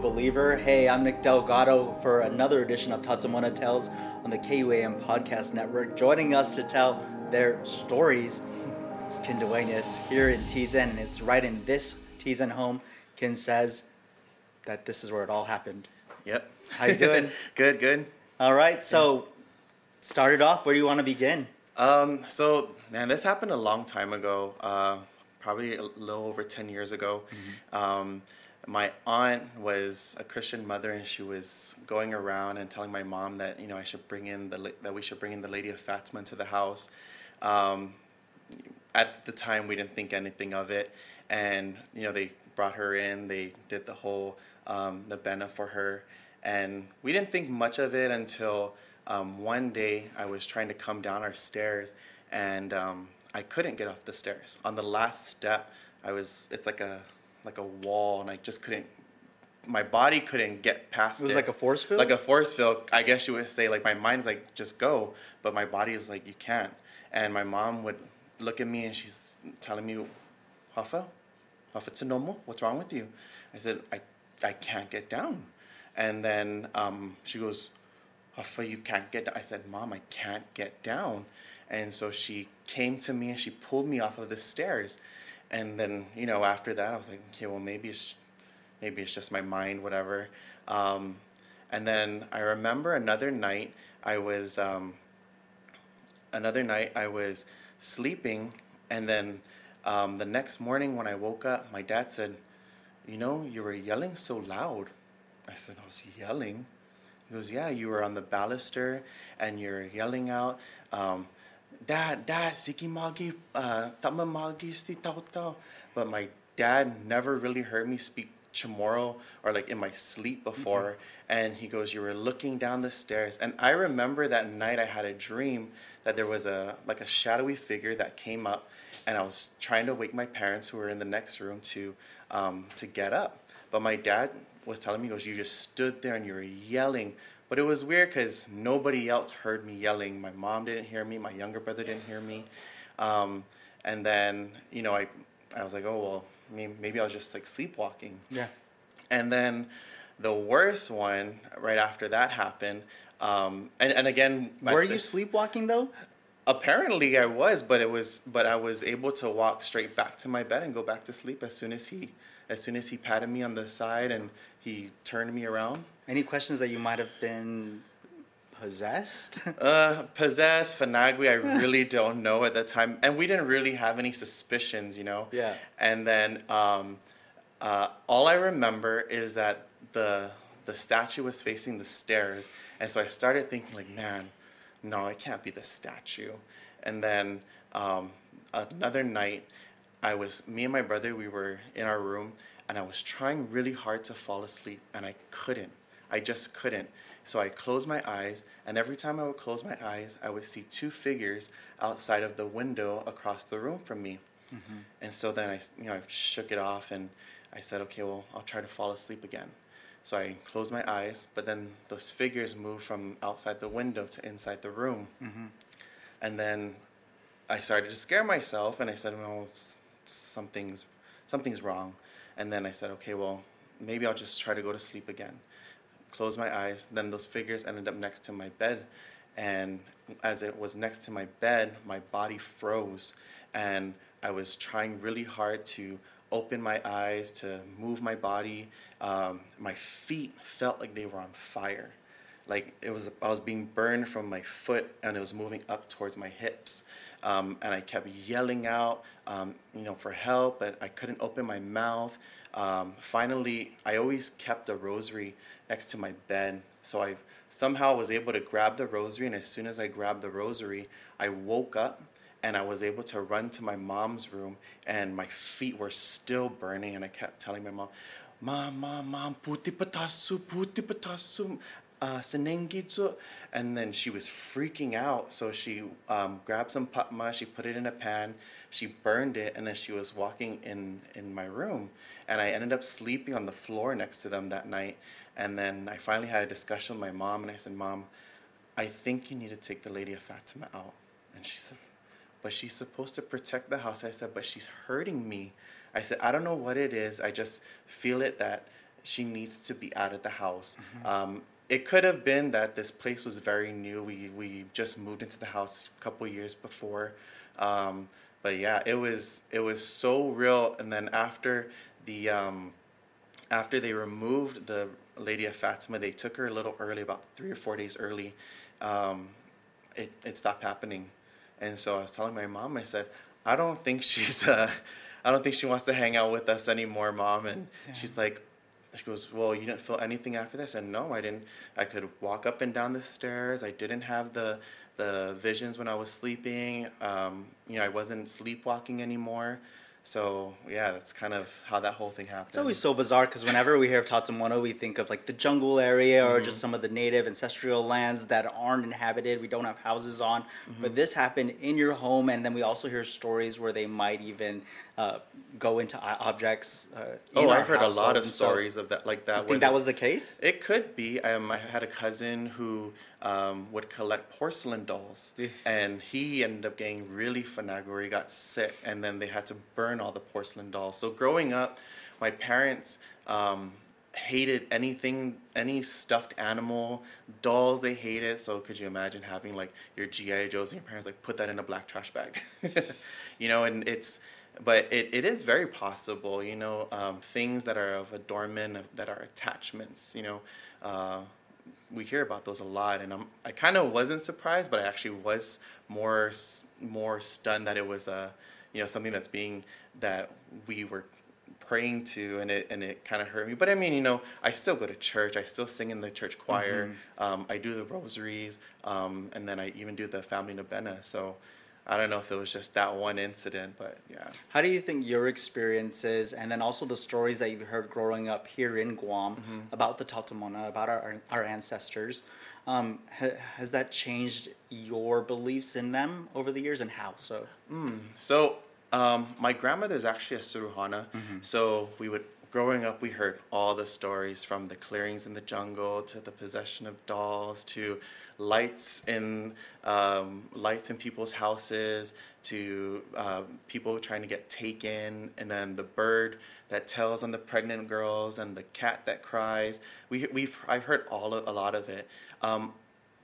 believer. Hey, I'm Nick Delgado for another edition of Taotaomona Tales on the KUAM Podcast Network. Joining us to tell their stories is Kin Duenas here in Tizen, and it's right in this Tizen home. Kin says that this is where it all happened. Yep. How you doing? good, good. All right, so started off. Where do you want to begin? Um, so man, this happened a long time ago. Uh, probably a little over ten years ago. Um, my aunt was a Christian mother, and she was going around and telling my mom that you know I should bring in the that we should bring in the Lady of Fatima into the house. Um, at the time, we didn't think anything of it, and you know they brought her in. They did the whole um, novena for her, and we didn't think much of it until um, one day I was trying to come down our stairs, and um, I couldn't get off the stairs. On the last step, I was it's like a like a wall, and I just couldn't. My body couldn't get past It was like a force field? Like a force field. I guess you would say like my mind's like just go, but my body is like you can't. And my mom would look at me and she's telling me, Hafa, Hafa Tsunomo, what's wrong with you? I said, I, I can't get down. And then um, she goes, Hafa, you can't get down. I said, Mom, I can't get down. And so she came to me and she pulled me off of the stairs. And then, you know, after that, I was like, okay, well, maybe it's, maybe it's just my mind, whatever. Um, and then I remember another night I was, um, another night I was sleeping, and then um, the next morning when I woke up, my dad said, "You know, you were yelling so loud." I said, "I was yelling." He goes, "Yeah, you were on the baluster and you're yelling out." Um, Dad, dad, siki magi, uh, tama magi sti tau. But my dad never really heard me speak Chamorro or like in my sleep before. And he goes, You were looking down the stairs. And I remember that night I had a dream that there was a like a shadowy figure that came up and I was trying to wake my parents who were in the next room to um, to get up. But my dad was telling me, he goes, You just stood there and you were yelling. But it was weird because nobody else heard me yelling. My mom didn't hear me. My younger brother didn't hear me. Um, and then, you know, I, I was like, oh, well, maybe, maybe I was just like sleepwalking. Yeah. And then the worst one right after that happened. Um, and, and again, Were the- you sleepwalking though? apparently I was, but it was, but I was able to walk straight back to my bed and go back to sleep as soon as he, as soon as he patted me on the side and he turned me around. Any questions that you might have been possessed? Uh, possessed, Fanagui, I really don't know at the time. And we didn't really have any suspicions, you know? Yeah. And then um, uh, all I remember is that the, the statue was facing the stairs. And so I started thinking, like, man, no, it can't be the statue. And then um, another night, I was, me and my brother, we were in our room, and I was trying really hard to fall asleep, and I couldn't. I just couldn't. So I closed my eyes, and every time I would close my eyes, I would see two figures outside of the window across the room from me. Mm-hmm. And so then I, you know, I shook it off, and I said, okay, well, I'll try to fall asleep again. So I closed my eyes, but then those figures moved from outside the window to inside the room. Mm-hmm. And then I started to scare myself, and I said, "No, s- something's something's wrong." And then I said, "Okay, well, maybe I'll just try to go to sleep again." Close my eyes. Then those figures ended up next to my bed, and as it was next to my bed, my body froze, and I was trying really hard to open my eyes, to move my body. Um, my feet felt like they were on fire like it was I was being burned from my foot and it was moving up towards my hips um, and I kept yelling out um, you know for help but I couldn't open my mouth. Um, finally I always kept a rosary next to my bed. So I somehow was able to grab the rosary and as soon as I grabbed the rosary I woke up and I was able to run to my mom's room and my feet were still burning and I kept telling my mom mom mom mom puti patasu puti patasu uh, senengitsu and then she was freaking out so she um, grabbed some patma she put it in a pan she burned it and then she was walking in in my room and I ended up sleeping on the floor next to them that night and then I finally had a discussion with my mom and I said mom I think you need to take the lady of Fatima out and she said but she's supposed to protect the house. I said, but she's hurting me. I said, I don't know what it is. I just feel it that she needs to be out of the house. Um, it could have been that this place was very new. We we just moved into the house a couple years before, um, but yeah, it was it was so real. And then after the um, after they removed the Lady of Fatima, they took her a little early, about three or four days early. Um, it it stopped happening, and so I was telling my mom, I said, I don't think she's uh, I don't think she wants to hang out with us anymore, mom. And Yeah. she's like, she goes, well, you didn't feel anything after this, and no, I didn't. I could walk up and down the stairs. I didn't have the the visions when I was sleeping. Um, you know, I wasn't sleepwalking anymore. So yeah, that's kind of how that whole thing happened. It's always so bizarre because whenever we hear of Taotaomona, we think of like the jungle area or Mm-hmm. just some of the native ancestral lands that aren't inhabited. We don't have houses on. Mm-hmm. But this happened in your home, and then we also hear stories where they might even uh, go into objects. Uh, Oh, in I've heard a lot of And so, stories of that like that. I think that was the case. It could be. Um, I had a cousin who um, would collect porcelain dolls, and he ended up getting really finagly where he got sick, and then they had to burn all the porcelain dolls. So growing up, my parents um, hated anything, any stuffed animal, dolls. They hated. So could you imagine having like your GI Joes and your parents like put that in a black trash bag, you know? And it's but it, it is very possible, you know, um, things that are of adornment, of- that are attachments, you know, uh, we hear about those a lot, and I'm, I kind of wasn't surprised, but I actually was more more stunned that it was a, you know, something that's being that we were praying to, and it and it kind of hurt me. But I mean, you know, I still go to church. I still sing in the church choir. Um, I do the rosaries, um, and then I even do the family novena. So. I don't know if it was just that one incident, but yeah. How do you think your experiences and then also the stories that you've heard growing up here in Guam Mm-hmm. about the Taotaomona, about our, our ancestors, um, ha, has that changed your beliefs in them over the years and how so? So, um, my grandmother's actually a Suruhana. So we would, growing up, we heard all the stories from the clearings in the jungle to the possession of dolls to lights in um, lights in people's houses to um, people trying to get taken, and then the bird that tells on the pregnant girls and the cat that cries. We we've I've heard all of, a lot of it. Um,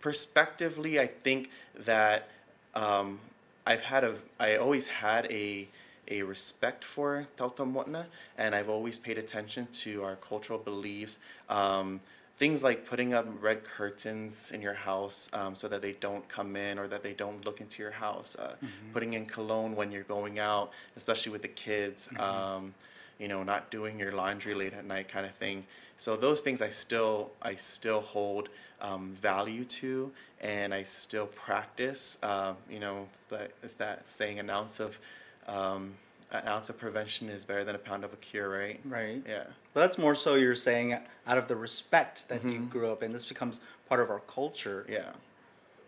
perspectively, I think that um, I've had a I always had a a respect for Taotaomona, and I've always paid attention to our cultural beliefs. Um, things like putting up red curtains in your house um, so that they don't come in or that they don't look into your house. Uh, Putting in cologne when you're going out, especially with the kids. Um, you know, not doing your laundry late at night, kind of thing. So those things I still I still hold um, value to, and I still practice. Um, you know, it's that it's that saying, an ounce of um, an ounce of prevention is better than a pound of a cure, right? Right. Yeah. But that's more so you're saying out of the respect that you Mhm. grew up in. This becomes part of our culture. Yeah.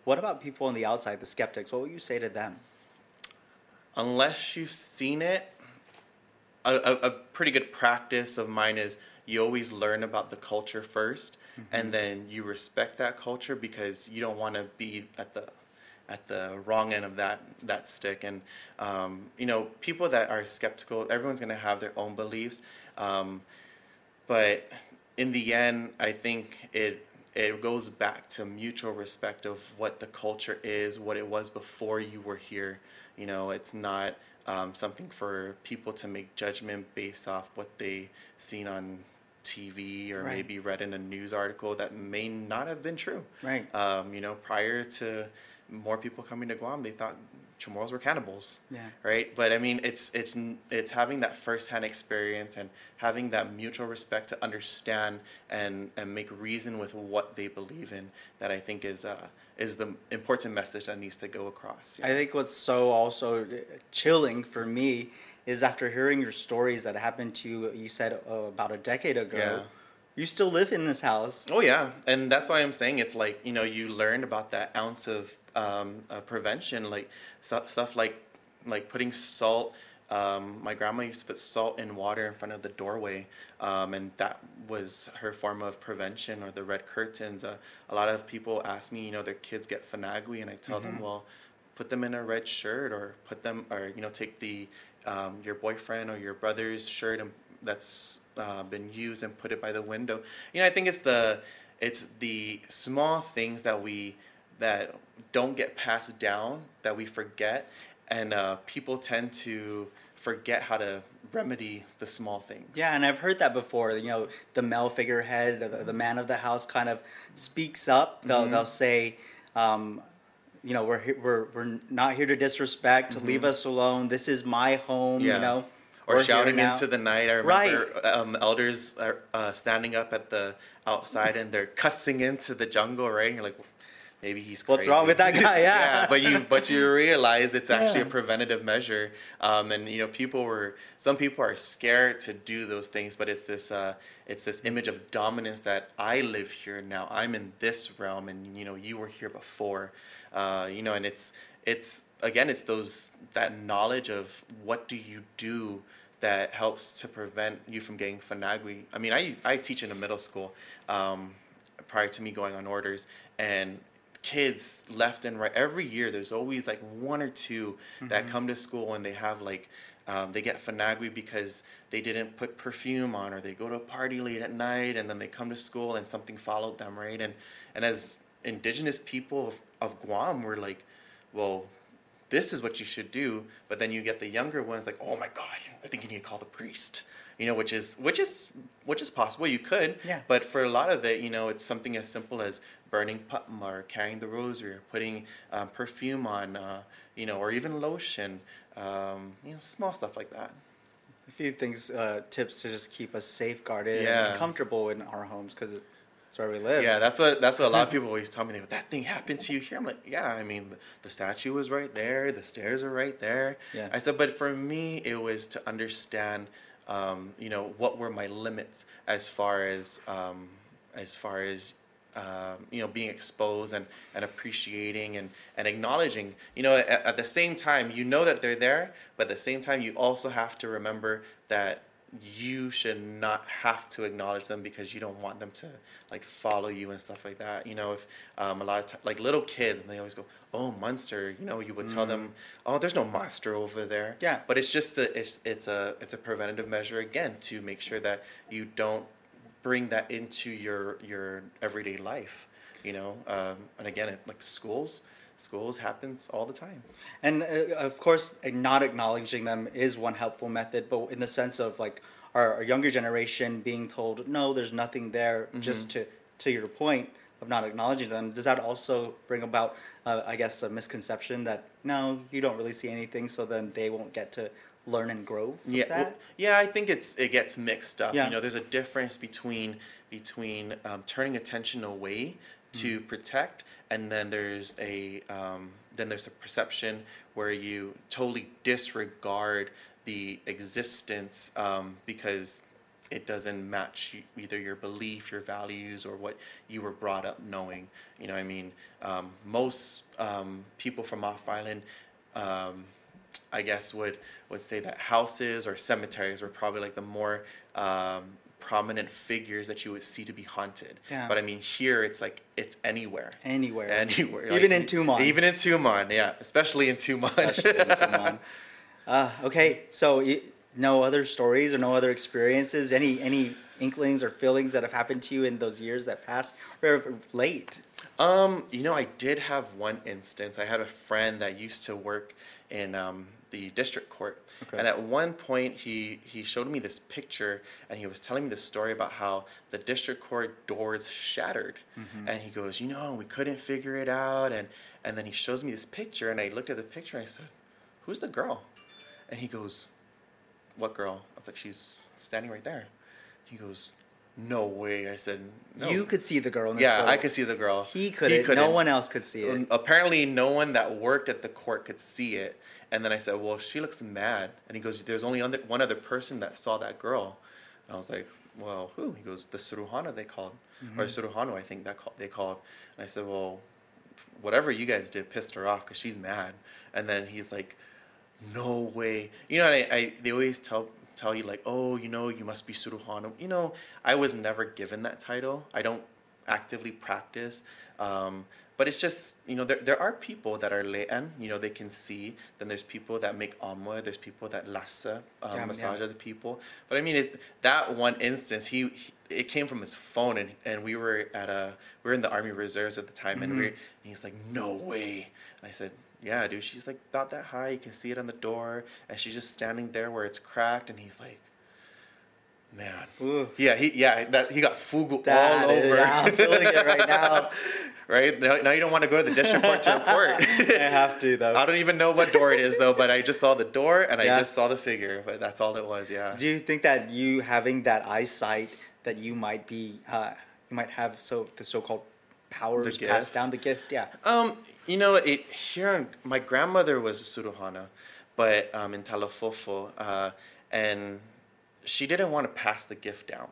What about people on the outside, the skeptics? What would you say to them? unless you've seen it, a, a, a pretty good practice of mine is you always learn about the culture 1st and then you respect that culture because you don't want to be at the at the wrong end of that that stick and um, you know people that are skeptical everyone's going to have their own beliefs um, but in the end i think it it goes back to mutual respect of what the culture is what it was before you were here you know it's not um, something for people to make judgment based off what they seen on tv or Right. maybe read in a news article that may not have been true Right. um, you know prior to more people coming to guam they thought chamorros were cannibals Yeah. right? But I mean, it's it's it's having that firsthand experience and having that mutual respect to understand and and make reason with what they believe in that I think is uh is the important message that needs to go across. I think what's so also chilling for me is after hearing your stories that happened to you, you said uh, about a decade ago, Yeah. you still live in this house. Oh yeah, and that's why I'm saying it's like you know you learned about that ounce of um, uh, prevention, like stu- stuff like like putting salt. Um, my grandma used to put salt in water in front of the doorway, um, and that was her form of prevention. Or the red curtains. Uh, a lot of people ask me, you know, their kids get finagui, and I tell them, well, put them in a red shirt, or put them, or you know, take the um, your boyfriend or your brother's shirt and that's uh, been used and put it by the window. You know, I think it's the it's the small things that we that don't get passed down that we forget, and uh, people tend to forget how to remedy the small things. Yeah, and I've heard that before. You know, the male figurehead, the, the man of the house, kind of speaks up. They'll Mhm. they'll say, um, you know, we're we're we're not here to disrespect. To leave us alone. This is my home. Mm-hmm. Yeah. You know, or We're shouting into the night. I remember um, elders are uh, standing up at the outside and they're cussing into the jungle, right? And you're like, maybe he's What's crazy. wrong with that guy? Yeah. yeah, but you but you realize it's actually Yeah. a preventative measure, um, and you know people were some people are scared to do those things, but it's this uh, it's this image of dominance that I live here now. I'm in this realm, and you know you were here before, uh, you know, and it's it's again it's those that knowledge of what do you do that helps to prevent you from getting finagui. I mean, I I teach in a middle school. Um, prior to me going on orders and kids left and right every year there's always like one or 2 that come to school and they have like um, they get finagui because they didn't put perfume on or they go to a party late at night and then they come to school and something followed them right? And and as indigenous people of, of guam we're like well this is what you should do. But then you get the younger ones like oh my god i think you need to call the priest you know which is which is which is possible. You could Yeah. but for a lot of it you know it's something as simple as burning putma or carrying the rosary or putting um, perfume on uh, you know or even lotion um, you know small stuff like that a few things, uh, tips to just keep us safeguarded Yeah. and comfortable in our homes because it's where we live. Yeah, that's what that's what a lot of people always tell me. They go, that thing happened to you here. I'm like, yeah. I mean, the, the statue was right there. The stairs are right there. Yeah. I said, but for me, it was to understand, um, you know, what were my limits as far as um, as far as um, you know being exposed and, and appreciating and, and acknowledging. You know at, at the same time you know that they're there but at the same time you also have to remember that you should not have to acknowledge them because you don't want them to like follow you and stuff like that. You know if um, a lot of t- like little kids and they always go oh monster you know you would tell them oh there's no monster over there. Yeah. but it's just a it's, it's a it's a preventative measure again to make sure that you don't bring that into your your everyday life you know? Um, and again it, like schools schools happens all the time. And uh, of course, not acknowledging them is one helpful method, but in the sense of like our, our younger generation being told, no, there's nothing there, just to, to your point of not acknowledging them, does that also bring about, uh, I guess, a misconception that no, you don't really see anything, so then they won't get to learn and grow from yeah that? well, yeah i think it's it gets mixed up Yeah. you know there's a difference between between um, turning attention away to Mm-hmm. protect and then there's a um, then there's a perception where you totally disregard the existence um, because it doesn't match either your belief, your values, or what you were brought up knowing. You know, I mean, um, most um, people from off island, um, I guess, would would say that houses or cemeteries were probably like the more um, prominent figures that you would see to be haunted. Yeah. But I mean, here it's like it's anywhere. Anywhere. Anywhere. Even in Tumon. Even in Tumon, yeah. Especially in Tumon. Especially in Tumon. Uh, okay, so no other stories or no other experiences? Any any inklings or feelings that have happened to you in those years that passed or late? Um, you know, I did have one instance. I had a friend that used to work in um, the district court, Okay. and at one point he he showed me this picture, and he was telling me this story about how the district court doors shattered, and he goes, you know, we couldn't figure it out, and and then he shows me this picture, and I looked at the picture, and I said, who's the girl? And he goes, what girl? I was like, she's standing right there. He goes, no way. I said, no. You could see the girl in this Yeah, photo. I could see the girl. He couldn't. No couldn't. one else could see it. Um, Apparently, no one that worked at the court could see it. And then I said, "Well, she looks mad." And he goes, "There's only one other person that saw that girl." And I was like, "Well, who?" He goes, "The Suruhana they called, or Suruhano, I think that call, they called." And I said, "Well, whatever you guys did pissed her off because she's mad." And then he's like, "No way!" You know, I, I they always tell tell you like, "Oh, you know, you must be Suruhano." You know, I was never given that title. I don't actively practice. Um, but it's just you know there, there are people that are le'en, you know they can see. Then there's people that make amor. There's people that lassa um, Yeah, massage yeah. other people. But I mean it, that one instance, he, he it came from his phone, and, and we were at a we were in the army reserves at the time, and we Mhm. and he's like, no way, and I said. Yeah, dude. She's like not that high. You can see it on the door, and she's just standing there where it's cracked. And he's like, "Man, Ooh. yeah, he yeah that he got fugu That all over. I'm feeling it right now. right now, now you don't want to go to the dish report to report. I have to though. I don't even know what door it is though, but I just saw the door and Yeah. I just saw the figure, but that's all it was. Yeah. Do you think that you having that eyesight that you might be uh, you might have so the so-called powers passed down the gift? Yeah. Um, you know, it here in, my grandmother was a Suruhana, but um, in Talafofo, uh, and she didn't want to pass the gift down.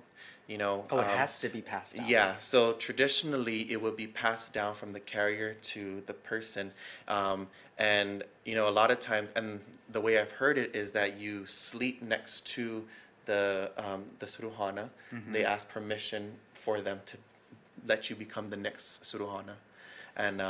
You know. Oh, it um, has to be passed down. Yeah, so traditionally it would be passed down from the carrier to the person. Um, and, you know, a lot of times, and the way I've heard it is that you sleep next to the, um, the suruhana. Mm-hmm. They ask permission for them to let you become the next suruhana. And,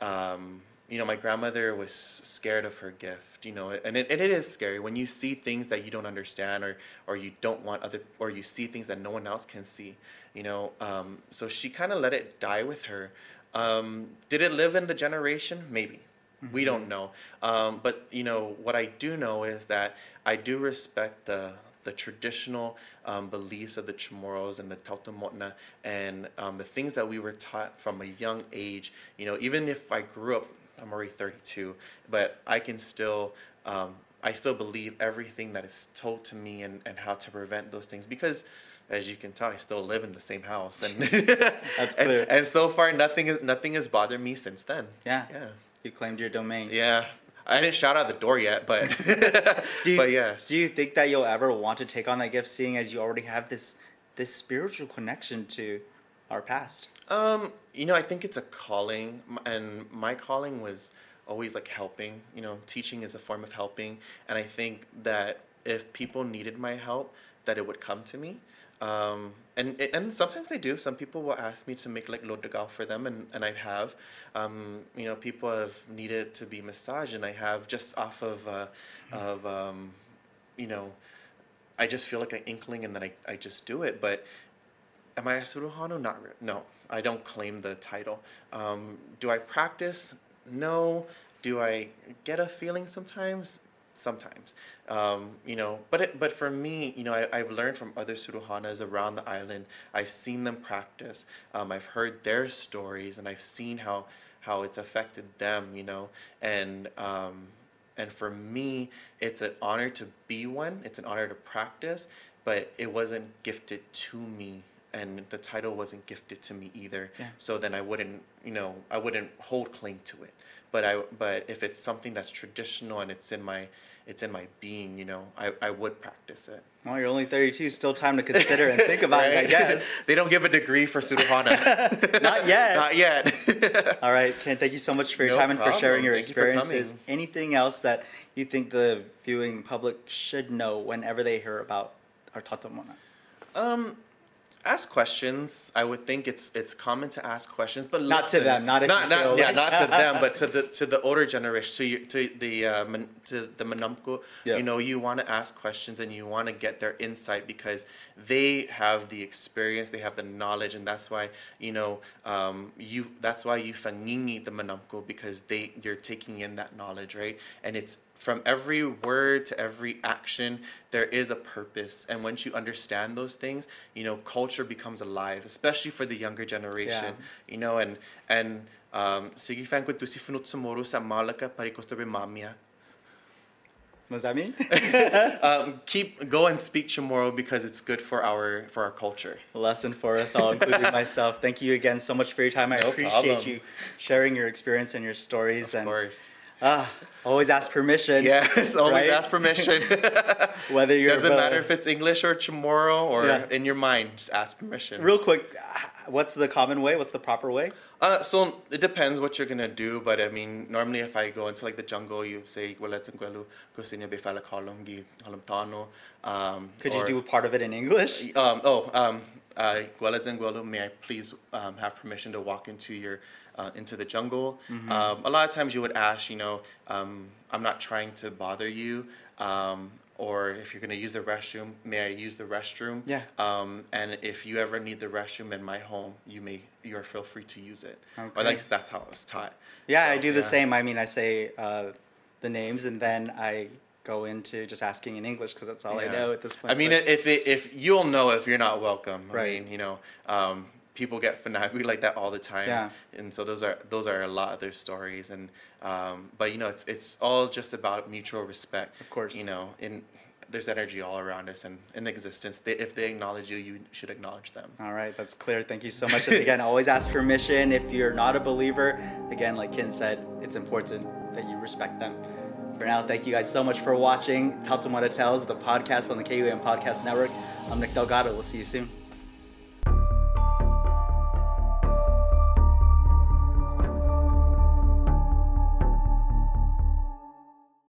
um, you know, my grandmother was scared of her gift, you know, and it, and it is scary when you see things that you don't understand or, or you don't want other, or you see things that no one else can see, you know. Um, so she kind of let it die with her. Um, did it live in the generation? Maybe. We don't know. Um, but, you know, what I do know is that I do respect the, the traditional um, beliefs of the Chamorros and the Taotaomona and um, the things that we were taught from a young age. You know, even if I grew up, I'm already 32, but I can still, um, I still believe everything that is told to me and, and how to prevent those things because. As you can tell, I still live in the same house, and That's and, and so far, nothing is nothing has bothered me since then. Yeah. Yeah. You claimed your domain. Yeah. I didn't shout out the door yet, but you, but yes. Do you think that you'll ever want to take on that gift, seeing as you already have this this spiritual connection to our past? Um, you know, I think it's a calling, and my calling was always like helping. You know, teaching is a form of helping, and I think that if people needed my help, that it would come to me. Um, and and sometimes they do. Some people will ask me to make like lodagal for them, and, and I have. Um, you know, people have needed to be massaged, and I have just off of uh, of um, you know, I just feel like an inkling, and then I, I just do it. But am I a Suruhano? Not re- no. I don't claim the title. Um, do I practice? No. Do I get a feeling sometimes? Sometimes. Um, you know, but it, but for me, you know, I, I've learned from other Suruhanas around the island. I've seen them practice. Um, I've heard their stories, and I've seen how how it's affected them. You know, and um, and for me, it's an honor to be one. It's an honor to practice, but it wasn't gifted to me, and the title wasn't gifted to me either. Yeah. So then I wouldn't, you know, I wouldn't hold claim to it. But I, but if it's something that's traditional and it's in my, it's in my being, you know, I, I would practice it. Well, you're only 32. Still time to consider and think about it, I guess. they don't give a degree for Suruhana. Not yet. Not yet. All right, Ken, thank you so much for your No time and for sharing your Thank you experiences. coming. Anything else that you think the viewing public should know whenever they hear about our Taotaomona? Um, ask questions. I would think it's it's common to ask questions, but Not to them, not not not yeah, not to them, but to the to the older generation, to you, to the uh, man, to the Manamko. Yeah. You know, you want to ask questions and you want to get their insight because they have the experience, they have the knowledge, and that's why you know um, you. That's why you fangingi the Manamko because they you're taking in that knowledge, right? And it's from every word to every action there is a purpose and once you understand those things you know culture becomes alive especially for the younger generation you know and and um sige fan ko tu si funut sumoro sa malaka parikostobe mamia What does that mean? um, keep go and speak Chamorro because it's good for our for our culture. Lesson for us all, including myself. Thank you again so much for your time. I No appreciate problem. you sharing your experience and your stories. Of and course. Ah, always ask permission. Yes, always right? ask permission. Whether you're Doesn't matter if it's English or Chamorro or Yeah. in your mind. Just ask permission. Real quick, what's the common way? What's the proper way? Uh, so it depends what you're gonna do, but I mean, normally if I go into like the jungle, you say "Gualet and guelu kusinya befala kalongi halamtano." Um, Could you do part of it in English? Um, oh, um, uh, may I please um, have permission to walk into your uh, into the jungle. Mm-hmm. Um, a lot of times you would ask, you know, um, I'm not trying to bother you. Um, or if you're going to use the restroom, may I use the restroom? Yeah. Um, and if you ever need the restroom in my home, you may you are feel free to use it. Or Okay. like that's how it was taught. Yeah, So, I do the same. I mean, I say uh, the names and then I go into just asking in English because that's all I know at this point. I mean, but- if it, if you'll know if you're not welcome. I Right. mean, you know, um, people get fanatic. Like that all the time. Yeah. And so those are those are a lot of their stories, and um, but you know, it's it's all just about mutual respect. Of course. You know, in there's energy all around us and in existence. They, if they acknowledge you, you should acknowledge them. All right, that's clear. Thank you so much. again, always ask permission. If you're not a believer, again, like Ken said, it's important that you respect them. For now, thank you guys so much for watching Tautamata Tells, the podcast on the KUAM Podcast Network. I'm Nick Delgado. We'll see you soon.